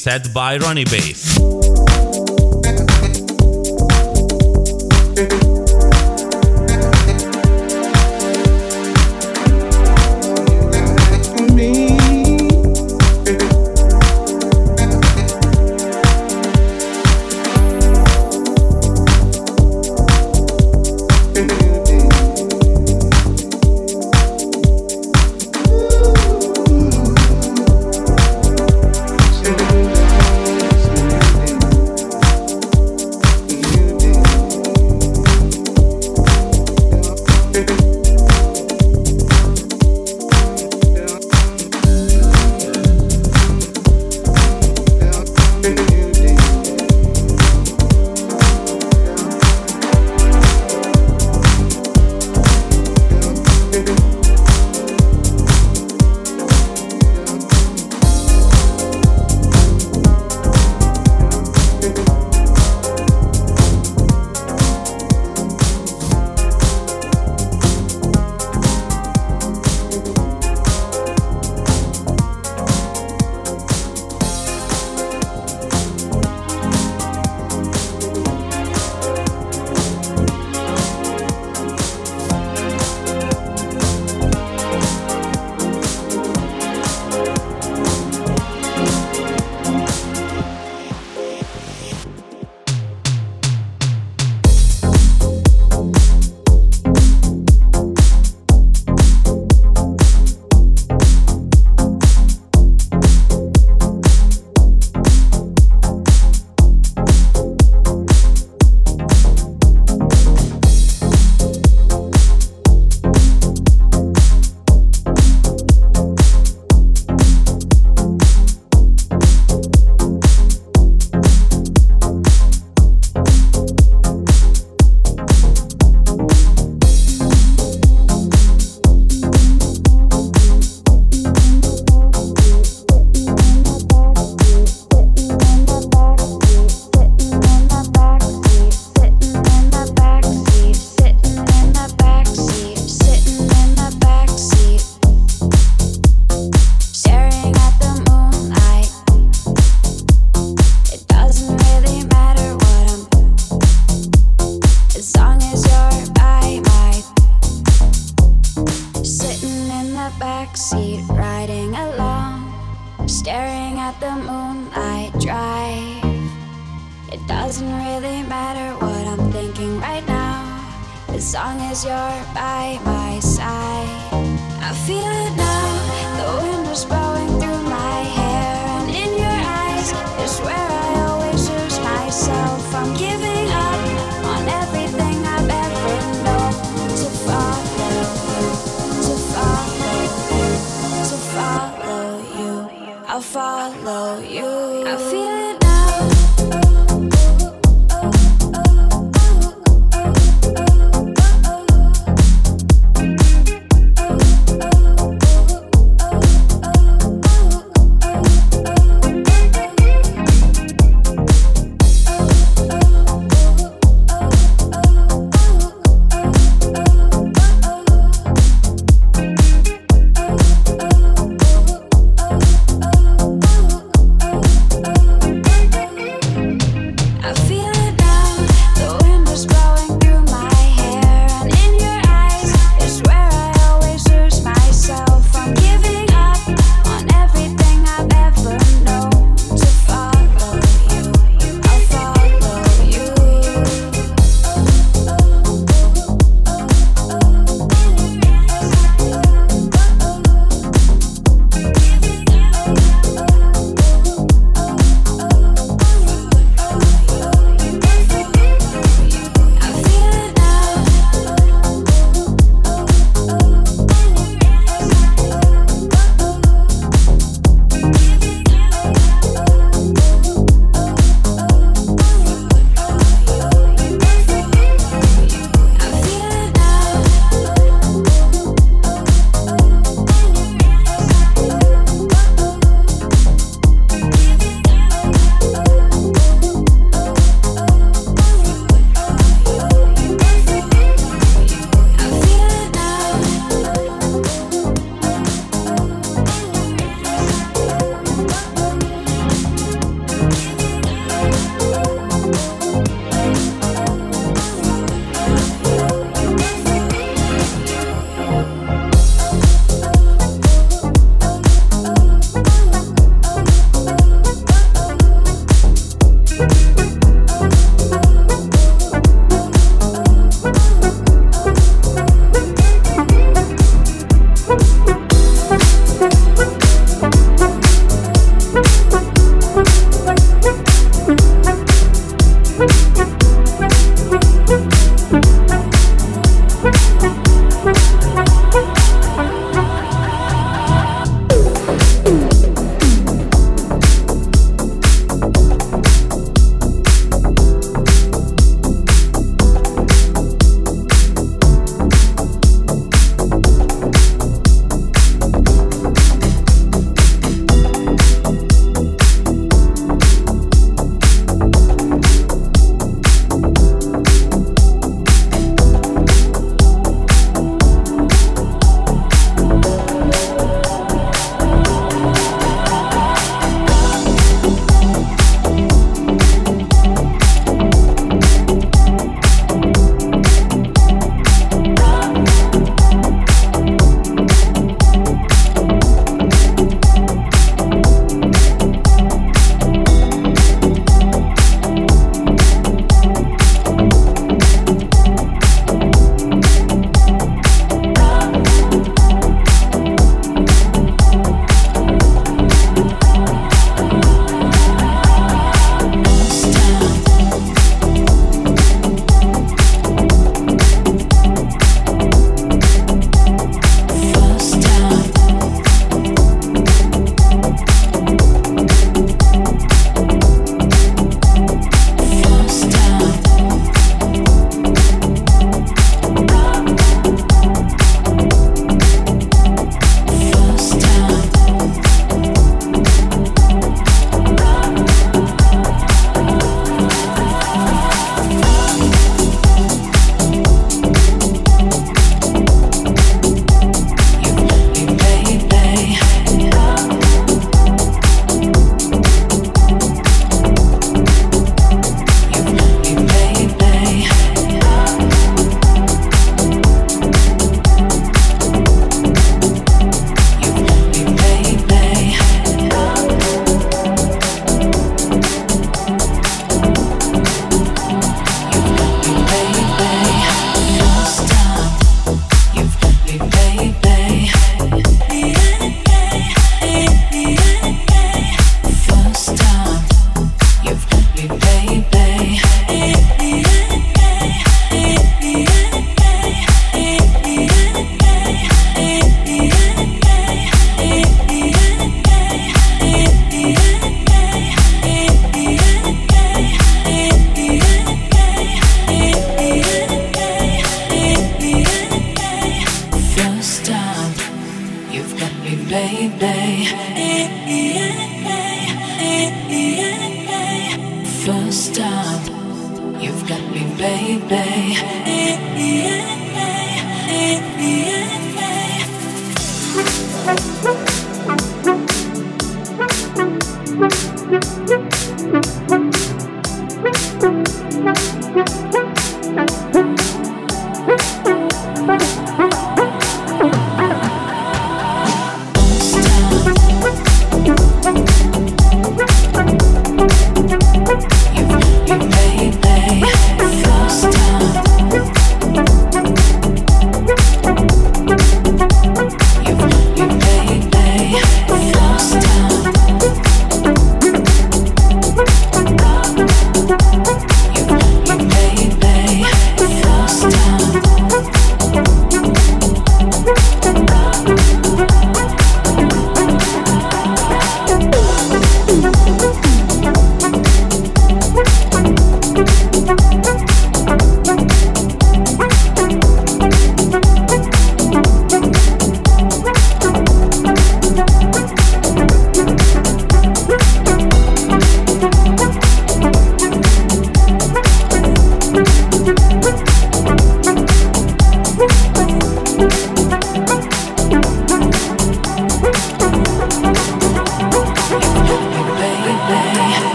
set by Rony Bass.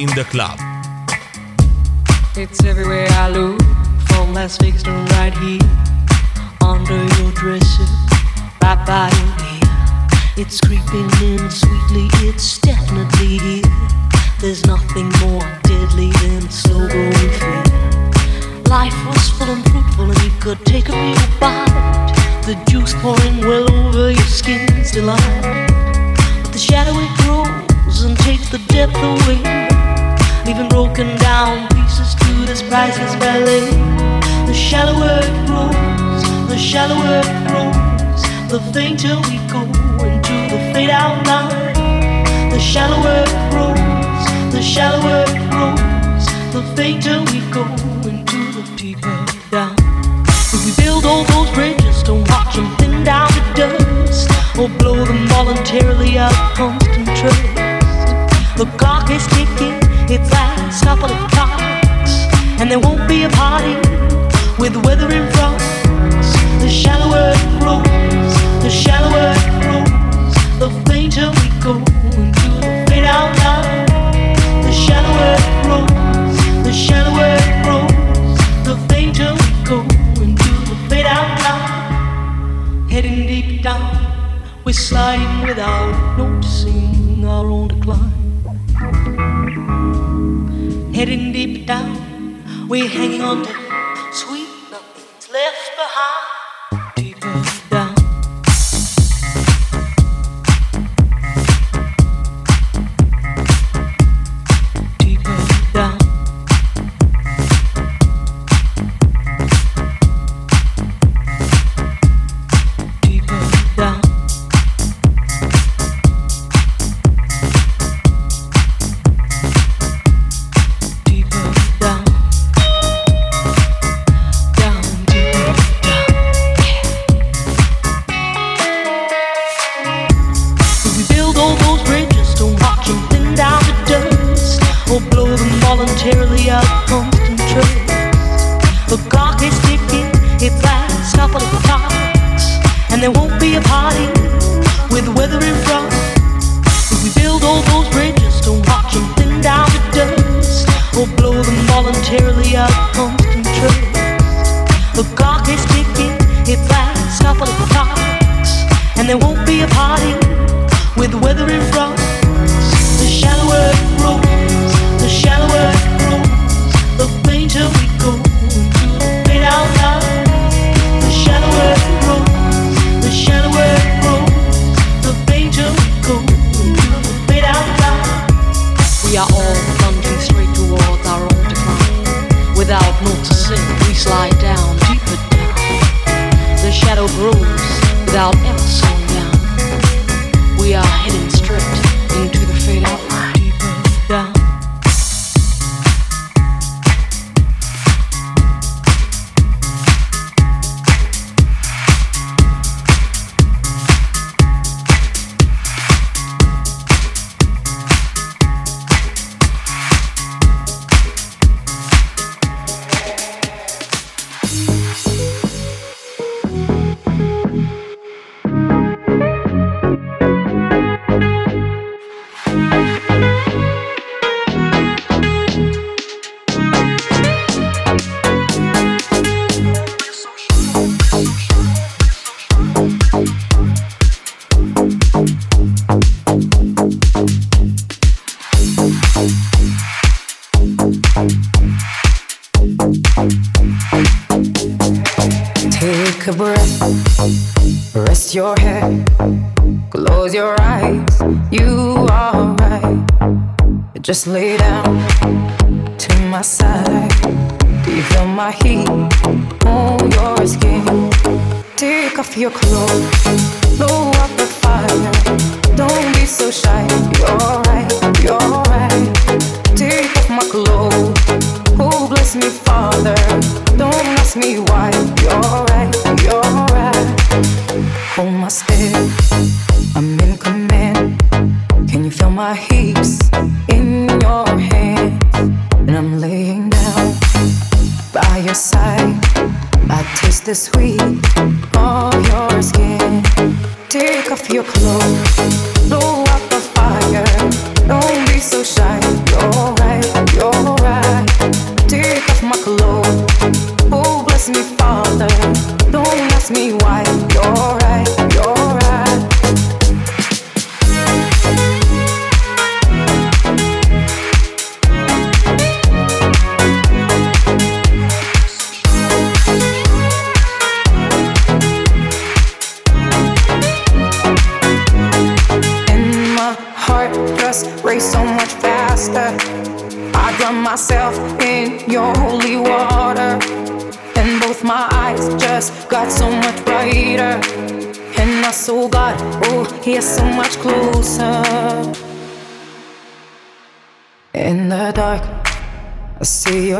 In the club. Pieces to this priceless ballet. The shallower it grows, the shallower it grows, the fainter we go into the fade out line. The shallower it grows, the shallower it grows, the fainter we go into the deeper down. If we build all those bridges, don't watch them thin down to dust, or blow them voluntarily out of constant trust. The clock is ticking, its last couple of clocks, and there won't be a party with weather in front. The shallower it grows, the shallower it grows, the fainter we go into the fade out line. The shallower it grows, the shallower it grows, the fainter we go into the fade out line. Heading deep down, we're sliding without noticing our own decline. We're hanging on to couple of clocks, and there won't be a party with weather in front. The shallower it grows, the shallower it grows, the fainter we go the fade out line. The shallower it grows, the shallower it grows, the fainter we go the fade out line. We are all plunging straight towards our own decline. Without noticing, we slide. Grows without ever Just lay down the sweet of your skin. Take off your clothes,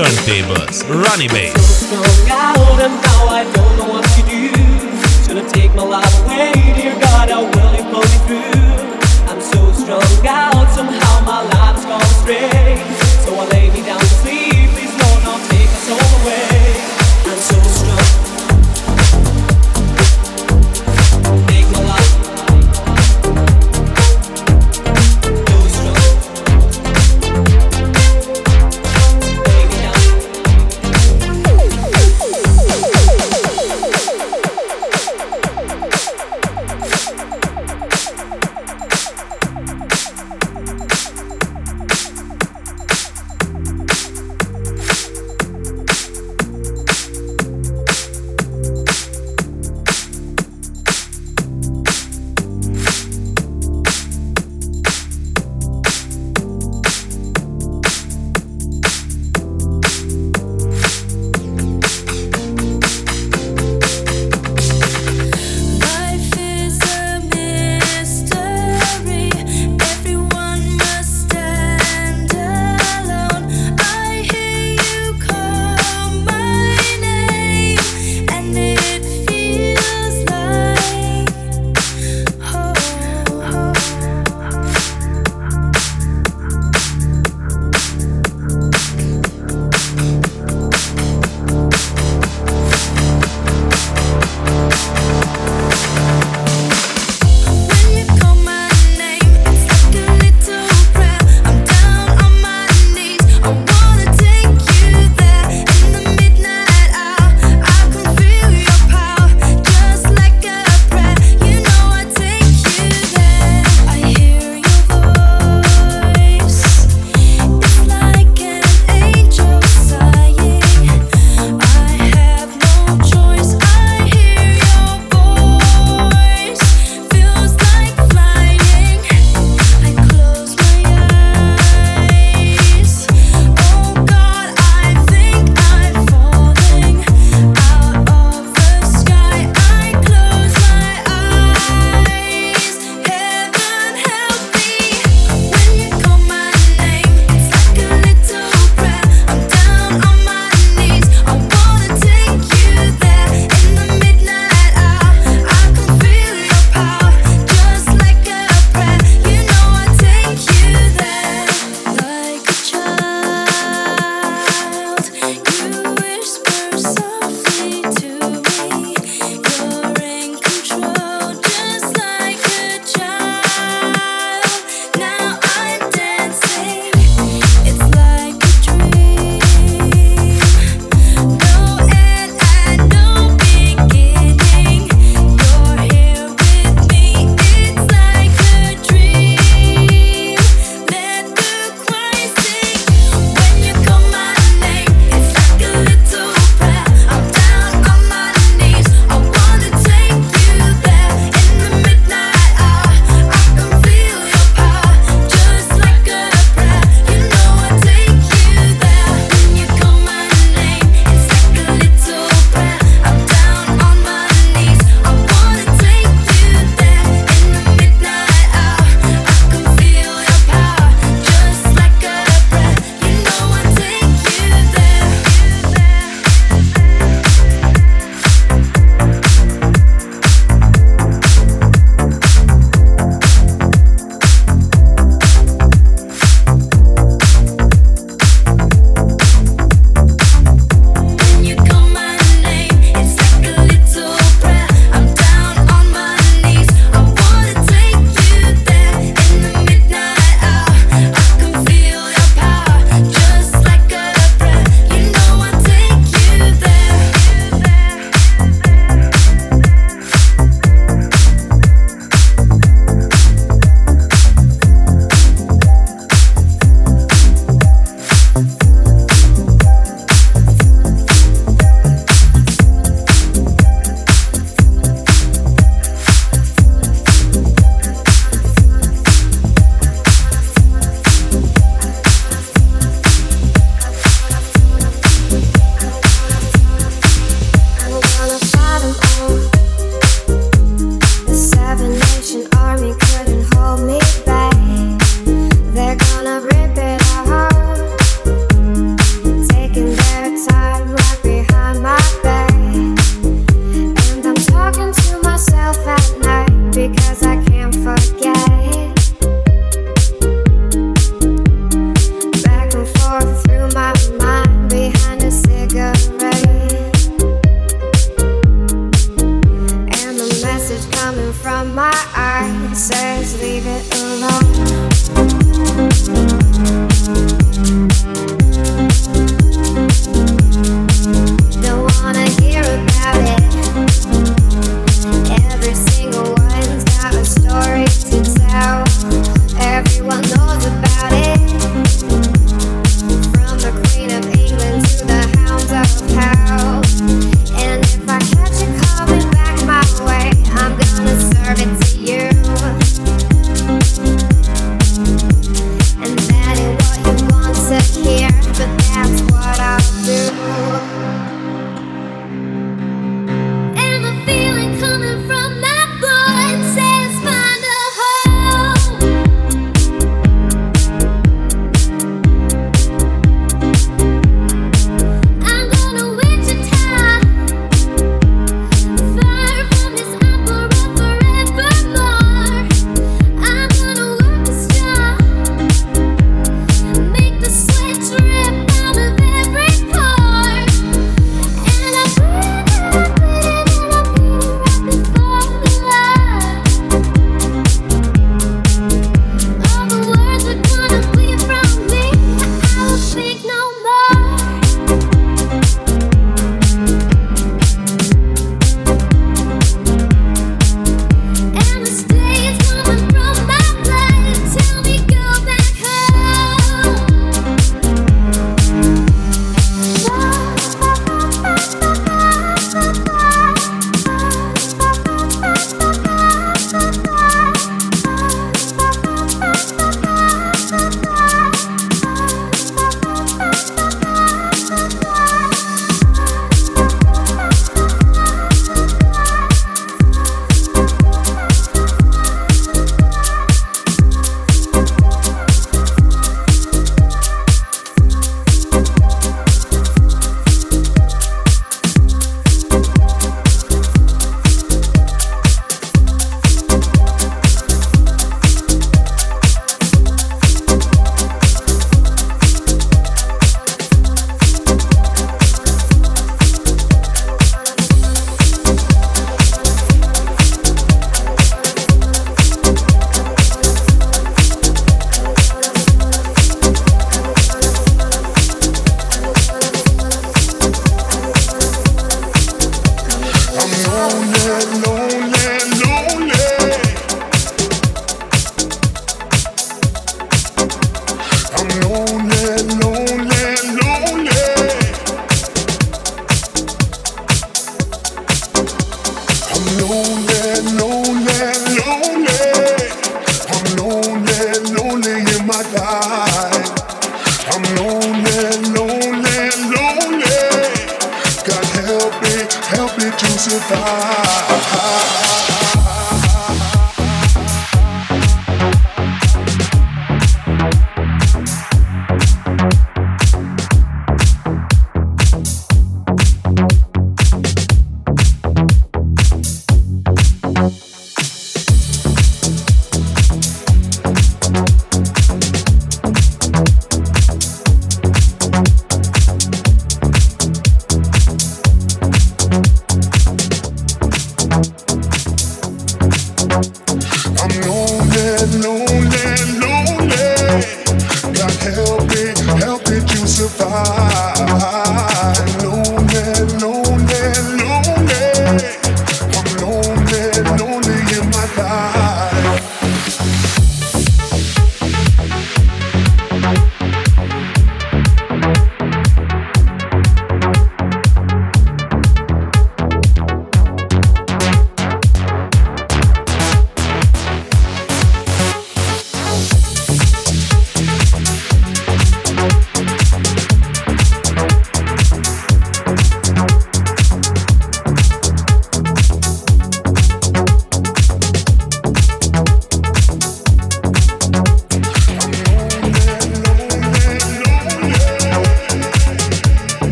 turntables, Rony Bass. Now I don't know what to do. Take my life away, dear God?